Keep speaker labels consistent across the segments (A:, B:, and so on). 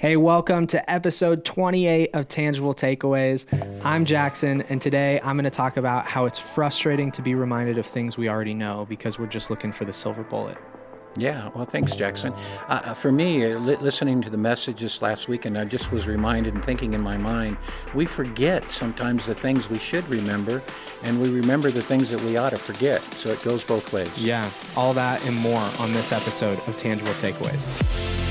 A: Hey, welcome to episode 28 of Tangible Takeaways. I'm Jackson, and today I'm going to talk about how it's frustrating to be reminded of things we already know because we're just looking for the silver bullet.
B: Yeah, well, thanks, Jackson. Uh, uh for me, uh, li- listening to the message messages last week, and I just was reminded and thinking in my mind, we forget sometimes the things we should remember, and we remember the things that we ought to forget. So it goes both ways.
A: Yeah, all that and more on this episode of Tangible Takeaways.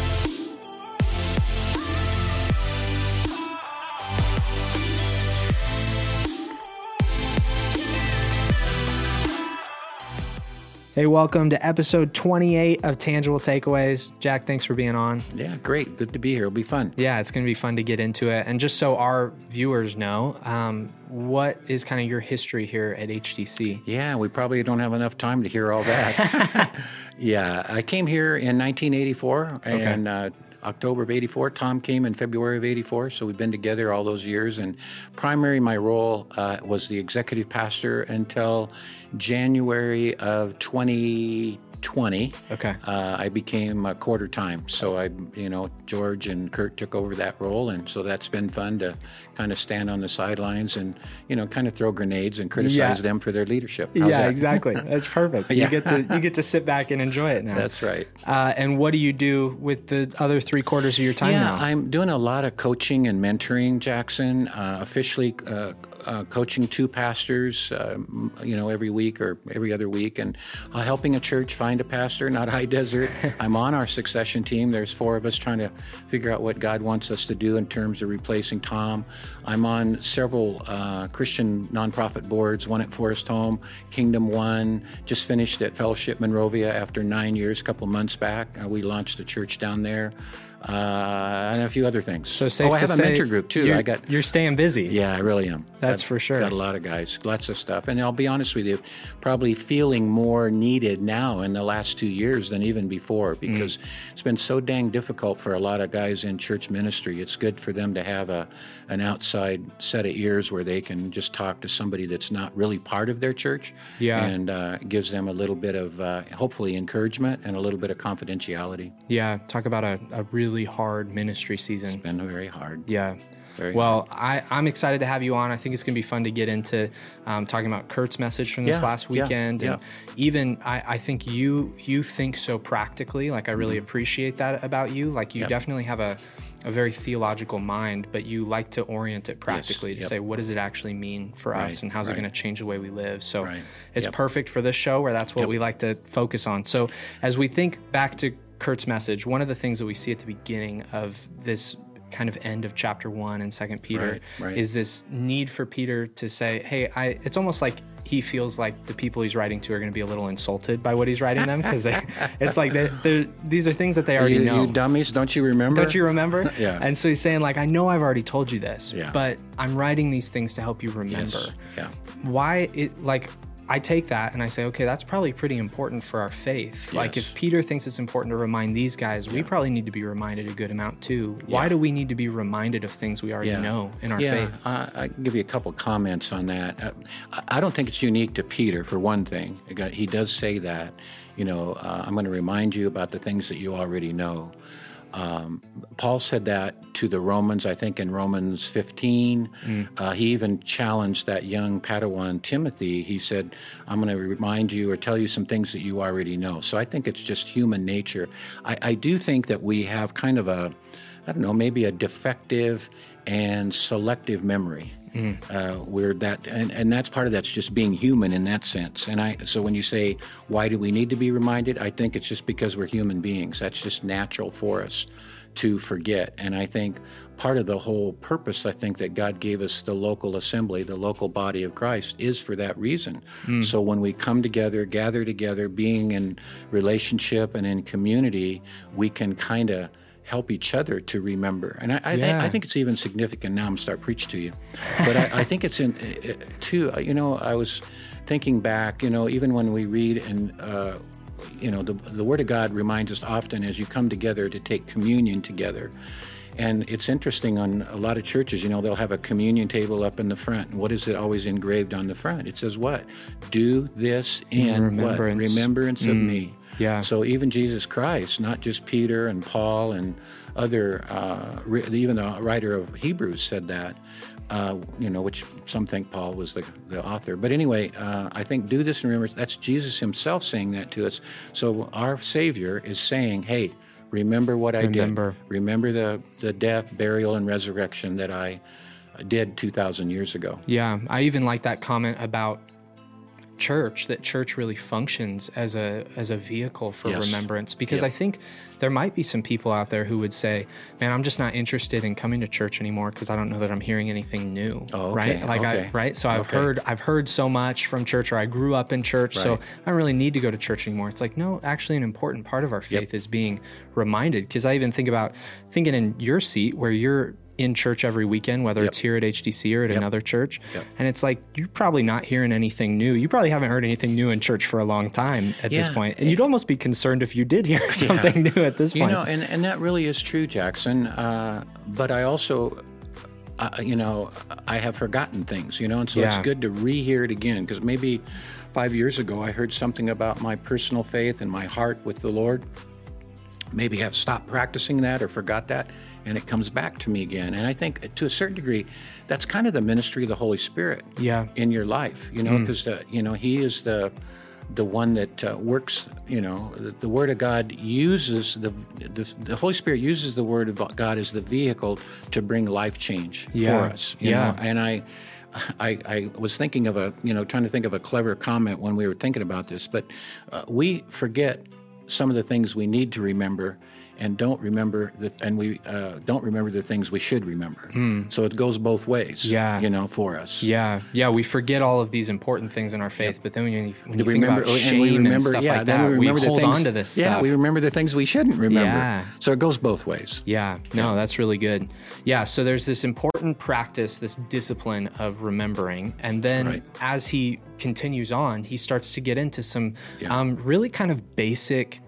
A: Hey, welcome to episode 28 of Tangible Takeaways. Jack, thanks for being on.
B: Yeah, great. Good to be here. It'll be fun.
A: Yeah, it's going to be fun to get into it. And just so our viewers know, um, what is kind of your history here at HDC?
B: Yeah, we probably don't have enough time to hear all that. yeah, I came here in 1984 okay. and uh, October of 84. Tom came in February of 84. So we've been together all those years. And primary, my role uh, was the executive pastor until January of 2020.
A: Okay.
B: Uh, I became a quarter time. So I, you know, George and Kurt took over that role. And so that's been fun to kind of stand on the sidelines and, you know, kind of throw grenades and criticize yeah. them for their leadership.
A: How's yeah, that? exactly. That's perfect. yeah. You get to you get to sit back and enjoy it now.
B: That's right.
A: Uh, and what do you do with the other three quarters of your time
B: yeah,
A: now?
B: I'm doing a lot of coaching and mentoring, Jackson. Uh, officially uh, coaching two pastors, uh, you know, every week or every other week, and uh, helping a church find a pastor, not high desert. I'm on our succession team. There's four of us trying to figure out what God wants us to do in terms of replacing Tom. I'm on several uh, Christian nonprofit boards, one at Forest Home, Kingdom One, just finished at Fellowship Monrovia after nine years, a couple months back. Uh, we launched a church down there uh, and a few other things.
A: So safe
B: oh, I have
A: a
B: mentor group too. I got.
A: You're staying busy.
B: Yeah, I really am.
A: That's
B: I've
A: for sure.
B: Got a lot of guys, lots of stuff, and I'll be honest with you, probably feeling more needed now in the last two years than even before mm. because mm. it's been so dang difficult for a lot of guys in church ministry. It's good for them to have a an outside set of ears where they can just talk to somebody that's not really part of their church.
A: Yeah,
B: and uh, gives them a little bit of uh, hopefully encouragement and a little bit of confidentiality.
A: Yeah, talk about a, a really hard ministry ministry season.
B: It's been very hard.
A: Yeah. Very well, I, I'm excited to have you on. I think it's going to be fun to get into um, talking about Kurt's message from this yeah, last weekend, yeah, and yeah. even I, I, think you you think so practically. Like I really mm-hmm. appreciate that about you. Like you definitely have a a very theological mind, but you like to orient it practically yes, to yep. say what does it actually mean for right, us and how's right. it going to change the way we live. So right. it's yep. perfect for this show where that's what yep. we like to focus on. So as we think back to Kurt's message, one of the things that we see at the beginning of this kind of end of chapter one and second peter right, right. is this need for peter to say hey i it's almost like he feels like the people he's writing to are going to be a little insulted by what he's writing them because it's like they're, they're, these are things that they already
B: you,
A: know.
B: you dummies? Don't you remember?
A: Don't you remember?
B: Yeah.
A: And so he's saying like i know i've already told you this
B: yeah.
A: but i'm writing these things to help you remember.
B: Yes. yeah.
A: Why it like I take that and I say, okay, that's probably pretty important for our faith. Yes. Like if Peter thinks it's important to remind these guys, yeah. we probably need to be reminded a good amount too. Yeah. Why do we need to be reminded of things we already yeah. know in our faith?
B: Uh, I can give you a couple comments on that. Uh, I don't think it's unique to Peter, for one thing. He does say that, you know, uh, I'm going to remind you about the things that you already know. Um, Paul said that to the Romans, I think in Romans 15. Mm. Uh, he even challenged that young Padawan Timothy. He said, I'm going to remind you or tell you some things that you already know. So I think it's just human nature. I, I do think that we have kind of a, I don't know, maybe a defective and selective memory. Mm. Uh, where that and, and that's part of that's just being human in that sense. And I so when you say why do we need to be reminded, I think it's just because we're human beings. That's just natural for us to forget. And I think part of the whole purpose, I think, that God gave us the local assembly, the local body of Christ, is for that reason. Mm. So when we come together, gather together, being in relationship and in community, we can kind of help each other to remember. And I, yeah. I, I, think it's even significant now. I'm start preach to you, but I, I, think it's in uh, too. You know, I was thinking back. You know, even when we read and. Uh, you know, the, the Word of God reminds us often as you come together to take communion together. And it's interesting on a lot of churches, you know, they'll have a communion table up in the front. And what is it always engraved on the front? It says what? Do this in,
A: remembrance.
B: what? Remembrance mm. of me.
A: Yeah.
B: So even Jesus Christ, not just Peter and Paul and other, uh, even the writer of Hebrews said that. Uh, you know, which some think Paul was the, the author. But anyway, uh, I think do this and remember that's Jesus himself saying that to us. So our Savior is saying, hey, remember what I
A: remember.
B: did. Remember the, the death, burial, and resurrection that I did 2,000 years ago.
A: Yeah. I even like that comment about church that church really functions as a as a vehicle for yes. remembrance because yep. I think there might be some people out there who would say, "Man, I'm just not interested in coming to church anymore because I don't know that I'm hearing anything new."
B: Oh,
A: okay. right? Like
B: okay.
A: I right? So I've okay. heard I've heard so much from church or I grew up in church, right. so I don't really need to go to church anymore. It's like, no, actually an important part of our faith yep. is being reminded because I even think about thinking in your seat where you're in church every weekend, whether yep. it's here at HDC or at yep. another church. Yep. And it's like, you're probably not hearing anything new. You probably haven't heard anything new in church for a long time at yeah. this point. And you'd almost be concerned if you did hear something yeah. new at this point.
B: You know, and, and that really is true, Jackson. Uh, but I also, uh, you know, I have forgotten things, you know, and so yeah. it's good to rehear it again because maybe five years ago I heard something about my personal faith and my heart with the Lord maybe have stopped practicing that or forgot that and it comes back to me again and i think to a certain degree that's kind of the ministry of the holy spirit
A: yeah
B: in your life you know because mm. you know he is the the one that uh, works you know the, the, word of god uses the, the, the holy spirit uses the word of god as the vehicle to bring life change
A: yeah.
B: for us
A: yeah
B: know? and i I, I, was thinking of a, you know, trying to think of a clever comment when we were thinking about this, but uh, we forget some of the things we need to remember and don't remember the and we uh, don't remember the things we should remember. Mm. So it goes both ways.
A: Yeah,
B: you know, for us.
A: Yeah, yeah. We forget all of these important things in our faith, yep. but then when you, when you think remember, about shame and, remember, and stuff yeah, like then that, we, remember we hold things, on to this
B: yeah, we remember the things we shouldn't remember. Yeah. So it goes both ways.
A: Yeah. No, that's really good. Yeah. So there's this important practice, this discipline of remembering, and then right. as he continues on, he starts to get into some yeah. um, really kind of basic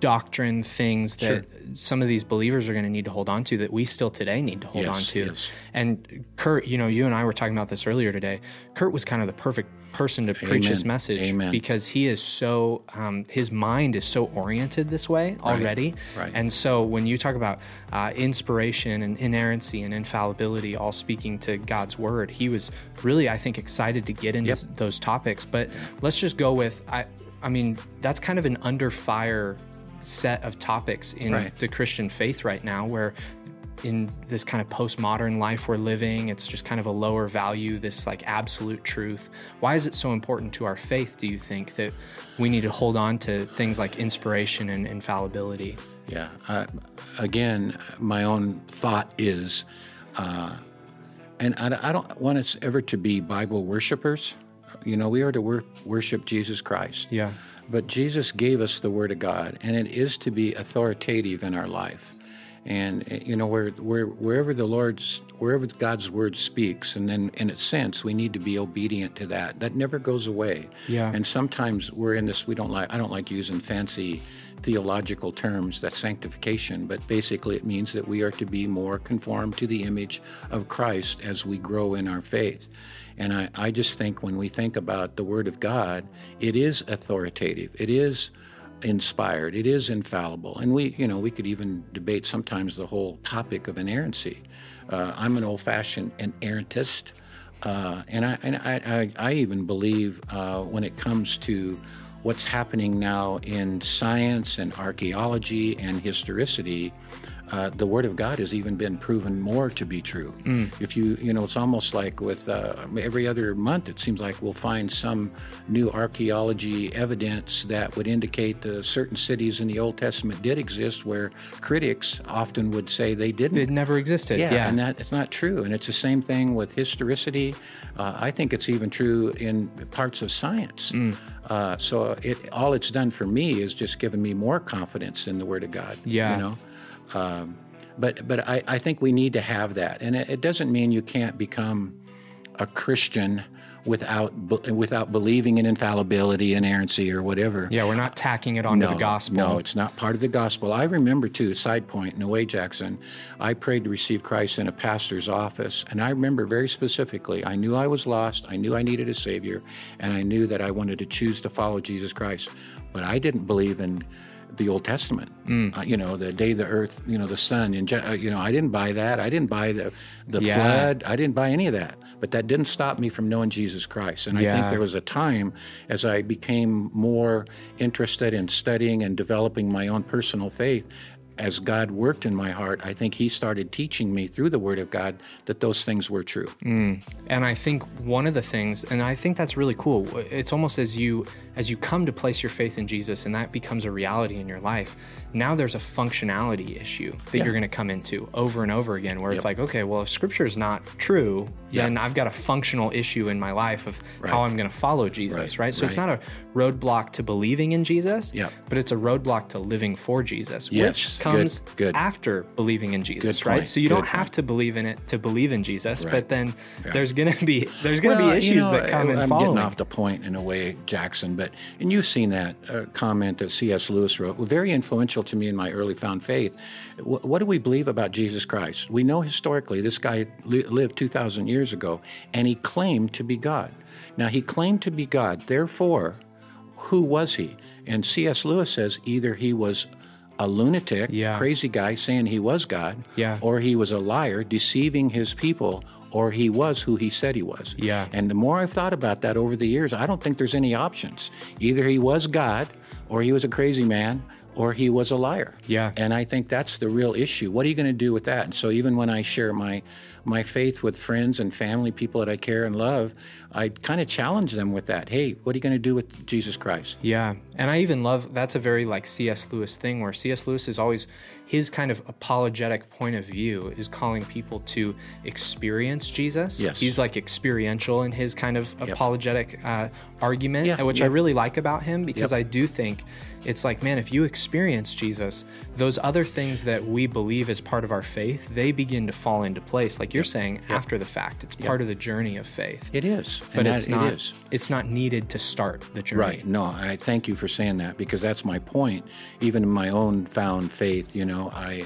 A: doctrine things that sure. some of these believers are going to need to hold on to that we still today need to hold
B: yes,
A: on to.
B: Yes.
A: And Kurt, you know, you and I were talking about this earlier today. Kurt was kind of the perfect person to
B: Amen.
A: preach his message
B: Amen.
A: because he is so um, his mind is so oriented this way already.
B: Right. Right.
A: And so when you talk about uh, inspiration and inerrancy and infallibility, all speaking to God's word, he was really, I think, excited to get into
B: yep.
A: those topics. But let's just go with I. I mean, that's kind of an under fire set of topics in
B: right.
A: the Christian faith right now where in this kind of postmodern life we're living it's just kind of a lower value this like absolute truth. Why is it so important to our faith do you think that we need to hold on to things like inspiration and infallibility?
B: Yeah uh, again my own thought is uh, and I, I, don't want us ever to be bible worshipers. You know we are to wor- worship jesus christ.
A: Yeah
B: but Jesus gave us the Word of God, and it is to be authoritative in our life. And eh, you know, where, where wherever the Lord's, wherever God's Word speaks, and then in its sense, we need to be obedient to that. That never goes away.
A: Yeah.
B: And sometimes we're in this. We don't like. I don't like using fancy theological terms. That's sanctification, but basically it means that we are to be more conformed to the image of Christ as we grow in our faith. And I, I just think when we think about the Word of God, it is authoritative. It is inspired. It is infallible. And we, you know, we could even debate sometimes the whole topic of inerrancy. Uh, I'm an old-fashioned inerrantist, uh, and I and I, I, I even believe uh, when it comes to what's happening now in science and archaeology and historicity uh, the Word of God has even been proven more to be true. Mm. If you, you know, it's almost like with uh, every other month, it seems like we'll find some new archaeology evidence that would indicate that certain cities in the Old Testament did exist, where critics often would say they didn't.
A: It never existed.
B: Yeah,
A: yeah.
B: and that it's not true. And it's the same thing with historicity. Uh, I think it's even true in parts of science. Mm. Uh, so it, all it's done for me is just given me more confidence in the Word of God.
A: Yeah.
B: You know. Um, but but I, I think we need to have that, and it, it doesn't mean you can't become a Christian without without believing in infallibility, inerrancy, or whatever.
A: Yeah, we're not tacking it onto
B: no,
A: the gospel.
B: No, it's not part of the gospel. I remember too. Side point, Noe Jackson. I prayed to receive Christ in a pastor's office, and I remember very specifically. I knew I was lost. I knew I needed a savior, and I knew that I wanted to choose to follow Jesus Christ. but I didn't believe in the Old Testament. Mm. Uh, you know, the day the earth, you know, the sun, and uh, you know, I didn't buy that. I didn't buy the the yeah. flood. I didn't buy any of that. But that didn't stop me from knowing Jesus Christ. And yeah. I think there was a time as I became more interested in studying and developing my own personal faith as God worked in my heart, I think He started teaching me through the Word of God that those things were true.
A: Mm. And I think one of the things, and I think that's really cool. It's almost as you as you come to place your faith in Jesus, and that becomes a reality in your life. Now there's a functionality issue that yeah. you're going to come into over and over again, where yep. it's like, okay, well, if Scripture is not true, yeah. then I've got a functional issue in my life of right. how I'm going to follow Jesus, right? right? So right. it's not a roadblock to believing in Jesus,
B: yep.
A: but it's a roadblock to living for Jesus,
B: yes.
A: which comes good. Good. after believing in Jesus, right? So you good don't point. have to believe in it to believe in Jesus, but then yeah. there's going to be there's going to well, be issues you know, that come I, in
B: I'm
A: following.
B: getting off the point in a way, Jackson, but and you've seen that uh, comment that C.S. Lewis wrote, very influential to me in my early found faith. W- what do we believe about Jesus Christ? We know historically this guy li- lived 2,000 years ago, and he claimed to be God. Now he claimed to be God. Therefore, who was he? And C.S. Lewis says either he was a lunatic, yeah. crazy guy saying he was God,
A: yeah.
B: or he was a liar deceiving his people, or he was who he said he was.
A: Yeah.
B: And the more I've thought about that over the years, I don't think there's any options. Either he was God, or he was a crazy man, or he was a liar.
A: Yeah.
B: And I think that's the real issue. What are you going to do with that? And so even when I share my my faith with friends and family, people that I care and love, I kind of challenge them with that. Hey, what are you going to do with Jesus Christ?
A: Yeah. And I even love that's a very like C.S. Lewis thing where C.S. Lewis is always his kind of apologetic point of view is calling people to experience Jesus.
B: Yes.
A: He's like experiential in his kind of yep. apologetic uh, argument,
B: yeah,
A: which
B: yeah.
A: I really like about him because yep. I do think it's like, man, if you experience Jesus, those other things that we believe as part of our faith, they begin to fall into place. Like you're yep. saying, after the fact, it's part of the journey of faith.
B: It is
A: but it's not. It is. It's not needed to start the journey.
B: Right. No, I thank you for saying that because that's my point. Even in my own found faith, you know, I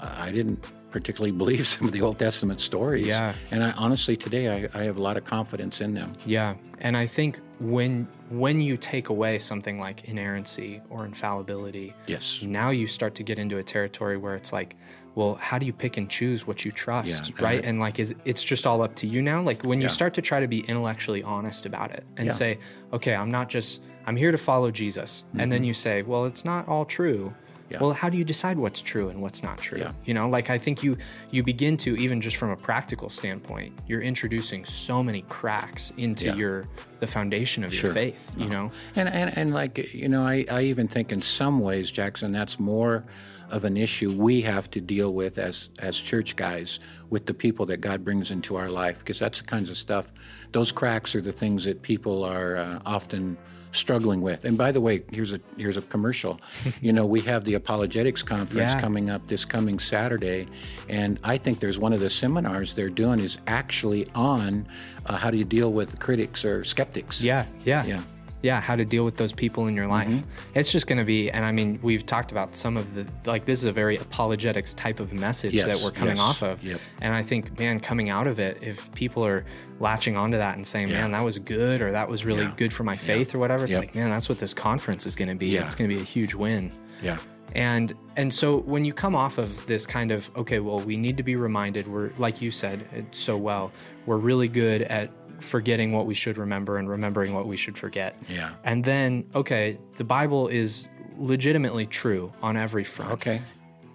B: I didn't particularly believe some of the Old Testament stories.
A: Yeah.
B: And I honestly today I, I have a lot of confidence in them.
A: Yeah. And I think when when you take away something like inerrancy or infallibility,
B: yes,
A: now you start to get into a territory where it's like, well, how do you pick and choose what you trust, yeah, right? and like, is it's just all up to you now? Like when you start to try to be intellectually honest about it and yeah. say, okay, I'm not just I'm here to follow Jesus, mm-hmm. and then mm-hmm. you say, well, it's not all true. Yeah. Well, how do you decide what's true and what's not true?
B: Yeah.
A: You know, like I think you you begin to even just from a practical standpoint, you're introducing so many cracks into yeah. your the foundation of
B: sure.
A: your faith. You uh-huh. know,
B: and, and and like you know, I I even think in some ways, Jackson, that's more of an issue we have to deal with as as church guys with the people that God brings into our life because that's the kinds of stuff. Those cracks are the things that people are uh, often struggling with. And by the way, here's a here's a commercial. you know, we have the apologetics conference yeah. coming up this coming Saturday, and I think there's one of the seminars they're doing is actually on uh, how do you deal with critics or skeptics.
A: Yeah, yeah,
B: yeah
A: yeah how to deal with those people in your life mm-hmm. it's just going to be and i mean we've talked about some of the like this is a very apologetics type of message
B: yes,
A: that we're coming
B: yes,
A: off of
B: yep.
A: and i think man coming out of it if people are latching onto that and saying yeah. man that was good or that was really yeah. good for my faith yeah. or whatever it's yep. like man that's what this conference is going to be it's going to be a huge win
B: yeah
A: and and so when you come off of this kind of okay well we need to be reminded we're like you said so well we're really good at forgetting what we should remember and remembering what we should forget.
B: Yeah.
A: And then, okay, the Bible is legitimately true on every front.
B: Okay.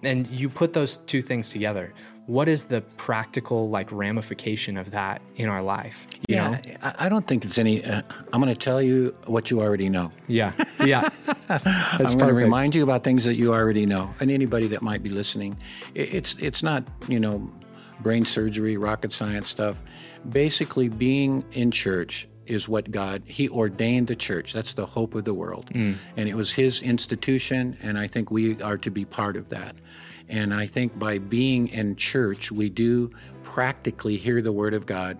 A: And you put those two things together. What is the practical like ramification of that in our life?
B: yeah, know? I don't think it's any. Uh, I'm going to tell you what you already know.
A: Yeah, yeah.
B: I'm going to remind you about things that you already know, and anybody that might be listening. It's it's not you know brain surgery, rocket science stuff basically being in church is what God He ordained the church. That's the hope of the world, mm. and it was His institution, and I think we are to be part of that. And I think by being in church, we do practically hear the Word of God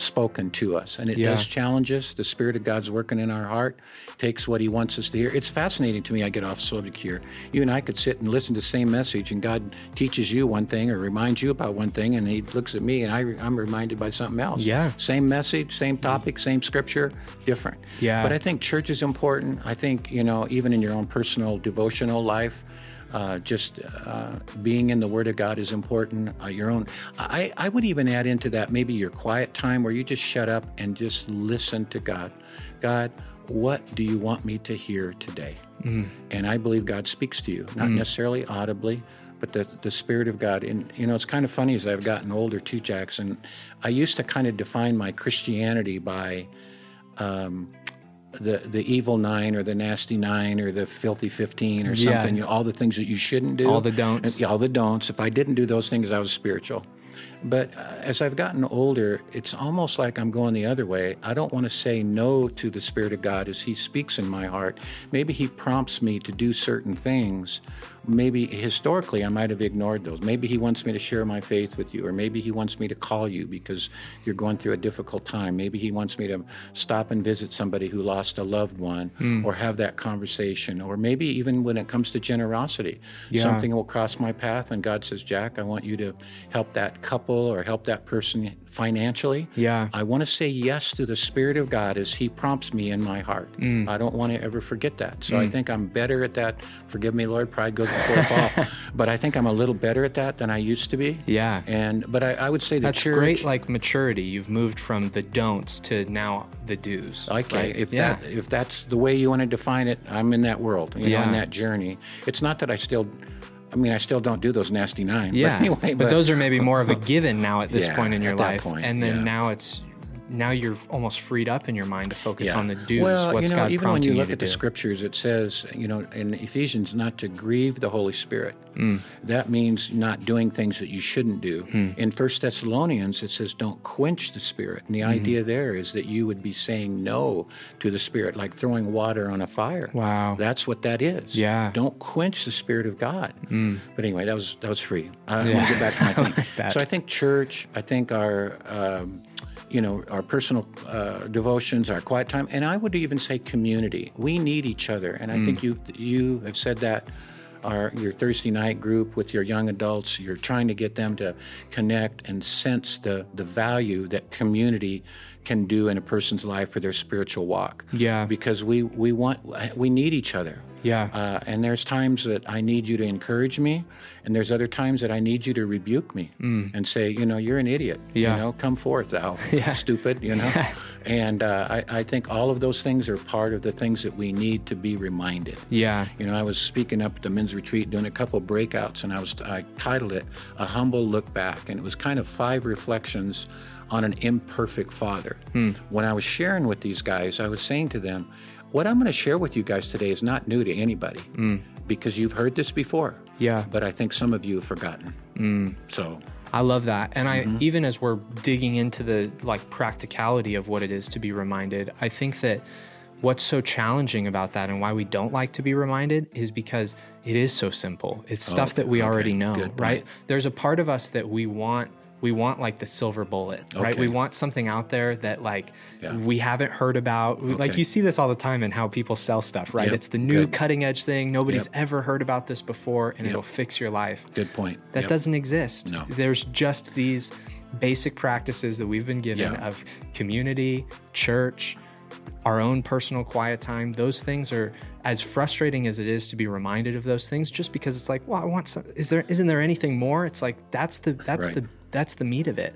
B: spoken to us. And it yeah. does challenge us. The Spirit of God's working in our heart, takes what He wants us to hear. It's fascinating to me. I get off subject here. You and I could sit and listen to the same message, and God teaches you one thing or reminds you about one thing, and He looks at me, and I, I'm reminded by something else.
A: Yeah.
B: Same message, same topic, same scripture, different.
A: Yeah.
B: But I think church is important. I think, you know, even in your own personal devotional life, uh, just uh, being in the Word of God is important. Uh, your own, I, I would even add into that maybe your quiet time where you just shut up and just listen to God. God, what do you want me to hear today? Mm. And I believe God speaks to you, not mm. necessarily audibly, but the, the Spirit of God. And, you know, it's kind of funny as I've gotten older too, Jackson. I used to kind of define my Christianity by, um, the the evil nine or the nasty nine or the filthy 15 or something yeah. you know, all the things that you shouldn't do.
A: All the don'ts.
B: All the don'ts. If i didn't do those things i was spiritual but uh, as I've gotten older, it's almost like I'm going the other way. I don't want to say no to the Spirit of God as He speaks in my heart. Maybe He prompts me to do certain things. Maybe historically I might have ignored those. Maybe He wants me to share my faith with you, or maybe He wants me to call you because you're going through a difficult time. Maybe He wants me to stop and visit somebody who lost a loved one, mm. or have that conversation. Or maybe even when it comes to generosity, yeah. something will cross my path, and God says, Jack, I want you to help that couple or help that person financially.
A: Yeah.
B: I want to say yes to the Spirit of God as He prompts me in my heart. Mm. I don't want to ever forget that. So mm. I think I'm better at that. Forgive me, Lord, pride goes before fall. but I think I'm a little better at that than I used to be.
A: Yeah.
B: And but I, I would say the
A: That's
B: church,
A: great like maturity. You've moved from the don'ts to now the do's.
B: Okay.
A: Right?
B: If yeah. that if that's the way you want to define it, I'm in that world. You yeah. know, in that journey. It's not that I still I mean, I still don't do those nasty nine.
A: Yeah.
B: But anyway,
A: but, but those are maybe more of a given now at this
B: yeah,
A: point in your life.
B: Point,
A: and then
B: yeah.
A: now it's now you're almost freed up in your mind to focus
B: yeah.
A: on the do's.
B: Well,
A: what's
B: you know,
A: God
B: even when you look
A: you
B: at the scriptures, it says, you know, in Ephesians, not to grieve the Holy Spirit. Mm. That means not doing things that you shouldn't do. Mm. In First Thessalonians, it says, don't quench the Spirit. And the mm. idea there is that you would be saying no to the Spirit, like throwing water on a fire.
A: Wow,
B: that's what that is.
A: Yeah,
B: don't quench the Spirit of God. Mm. But anyway, that was that was free. I yeah. want to get back to my thing. like so I think church, I think our um, you know, our personal uh, devotions, our quiet time, and I would even say community. We need each other, and I mm. think you you have said that. Our, your Thursday night group with your young adults, you're trying to get them to connect and sense the, the value that community can do in a person's life for their spiritual walk.
A: Yeah.
B: Because we, we want we need each other.
A: Yeah.
B: Uh, and there's times that I need you to encourage me, and there's other times that I need you to rebuke me mm. and say, you know, you're an idiot.
A: Yeah.
B: You know, come forth, thou
A: yeah.
B: stupid. You know. and uh, I, I think all of those things are part of the things that we need to be reminded.
A: Yeah.
B: You know, I was speaking up at the men's retreat, doing a couple breakouts, and I was I titled it "A Humble Look Back," and it was kind of five reflections on an imperfect father. Hmm. When I was sharing with these guys, I was saying to them, what I'm going to share with you guys today is not new to anybody mm. because you've heard this before.
A: Yeah.
B: But I think some of you have forgotten. Mm. So
A: I love that. And mm-hmm. I even as we're digging into the like practicality of what it is to be reminded, I think that what's so challenging about that and why we don't like to be reminded is because it is so simple. It's stuff oh, that we okay. already know, right? There's a part of us that we want we want like the silver bullet, right?
B: Okay.
A: We want something out there that like
B: yeah.
A: we haven't heard about. Okay. Like you see this all the time in how people sell stuff, right?
B: Yep.
A: It's the new
B: Good.
A: cutting edge thing. Nobody's
B: yep.
A: ever heard about this before and
B: yep.
A: it'll fix your life.
B: Good point.
A: That doesn't exist.
B: No.
A: There's just these basic practices that we've been given
B: yeah.
A: of community, church, our own personal quiet time. Those things are as frustrating as it is to be reminded of those things just because it's like, well, I want some, is there isn't there anything more? It's like that's the that's
B: right.
A: the that's the meat of it.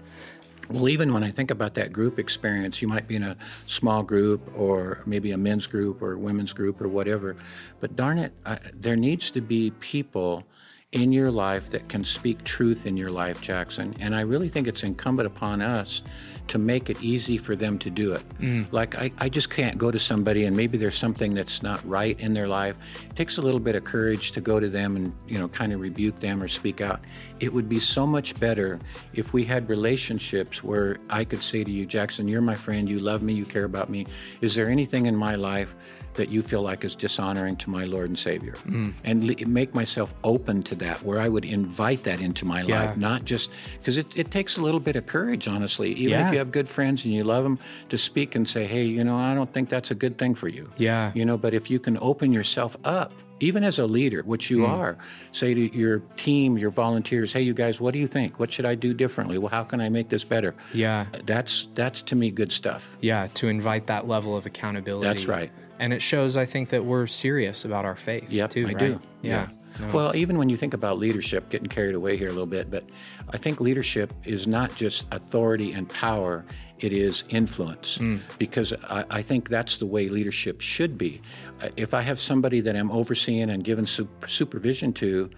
B: Well, even when I think about that group experience, you might be in a small group or maybe a men's group or women's group or whatever. But darn it, I, there needs to be people in your life that can speak truth in your life, Jackson. And I really think it's incumbent upon us to make it easy for them to do it. Mm. Like, I, I just can't go to somebody and maybe there's something that's not right in their life. It takes a little bit of courage to go to them and, you know, kind of rebuke them or speak out. it would be so much better if we had relationships where I could say to you, Jackson, you're my friend, you love me, you care about me. Is there anything in my life that you feel like is dishonoring to my Lord and Savior? Mm. And make myself open to that, where I would invite that into my yeah. life, not just because it, it takes a little bit of courage, honestly. Even yeah. if you have good friends and you love them, to speak and say, hey, you know, I don't think that's a good thing for you.
A: Yeah.
B: You know, but if you can open yourself up even as a leader, which you mm. are, say to your team, your volunteers, "Hey, you guys, what do you think? What should I do differently? Well, how can I make this better?"
A: Yeah,
B: that's that's to me good stuff.
A: Yeah, to invite that level of accountability.
B: That's right.
A: And it shows, I think, that we're serious about our faith.
B: Yep,
A: too,
B: I
A: right?
B: do.
A: Yeah.
B: yeah. No. Well, even when you think about leadership, getting carried away here a little bit, but I think leadership is not just authority and power, it is influence. Mm. Because I, I, think that's the way leadership should be. If I have somebody that I'm overseeing and giving supervision to,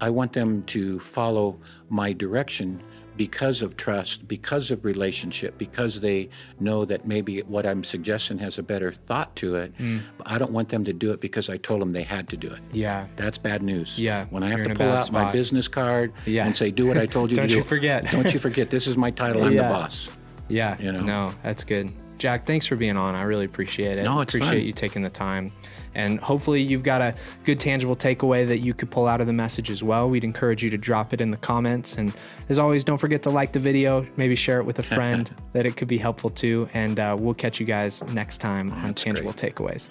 B: I want them to follow my direction because of trust, because of relationship, because they know that maybe what I'm suggesting has a better thought to it. Mm. I don't want them to do it because I told them they had to do it.
A: Yeah.
B: That's bad news.
A: Yeah.
B: When I have to pull out spot. my business card yeah. and say, do what I told you
A: to
B: do.
A: Don't you forget.
B: don't you forget, this is my title, I'm yeah. the boss.
A: Yeah. You know? No, that's good. Jack, thanks for being on. I really appreciate it.
B: No, it's
A: appreciate
B: fun.
A: you taking the time. And hopefully you've got a good tangible takeaway that you could pull out of the message as well. We'd encourage you to drop it in the comments. And as always, don't forget to like the video, maybe share it with a friend that it could be helpful to. And uh, we'll catch you guys next time oh, on Tangible great. Takeaways.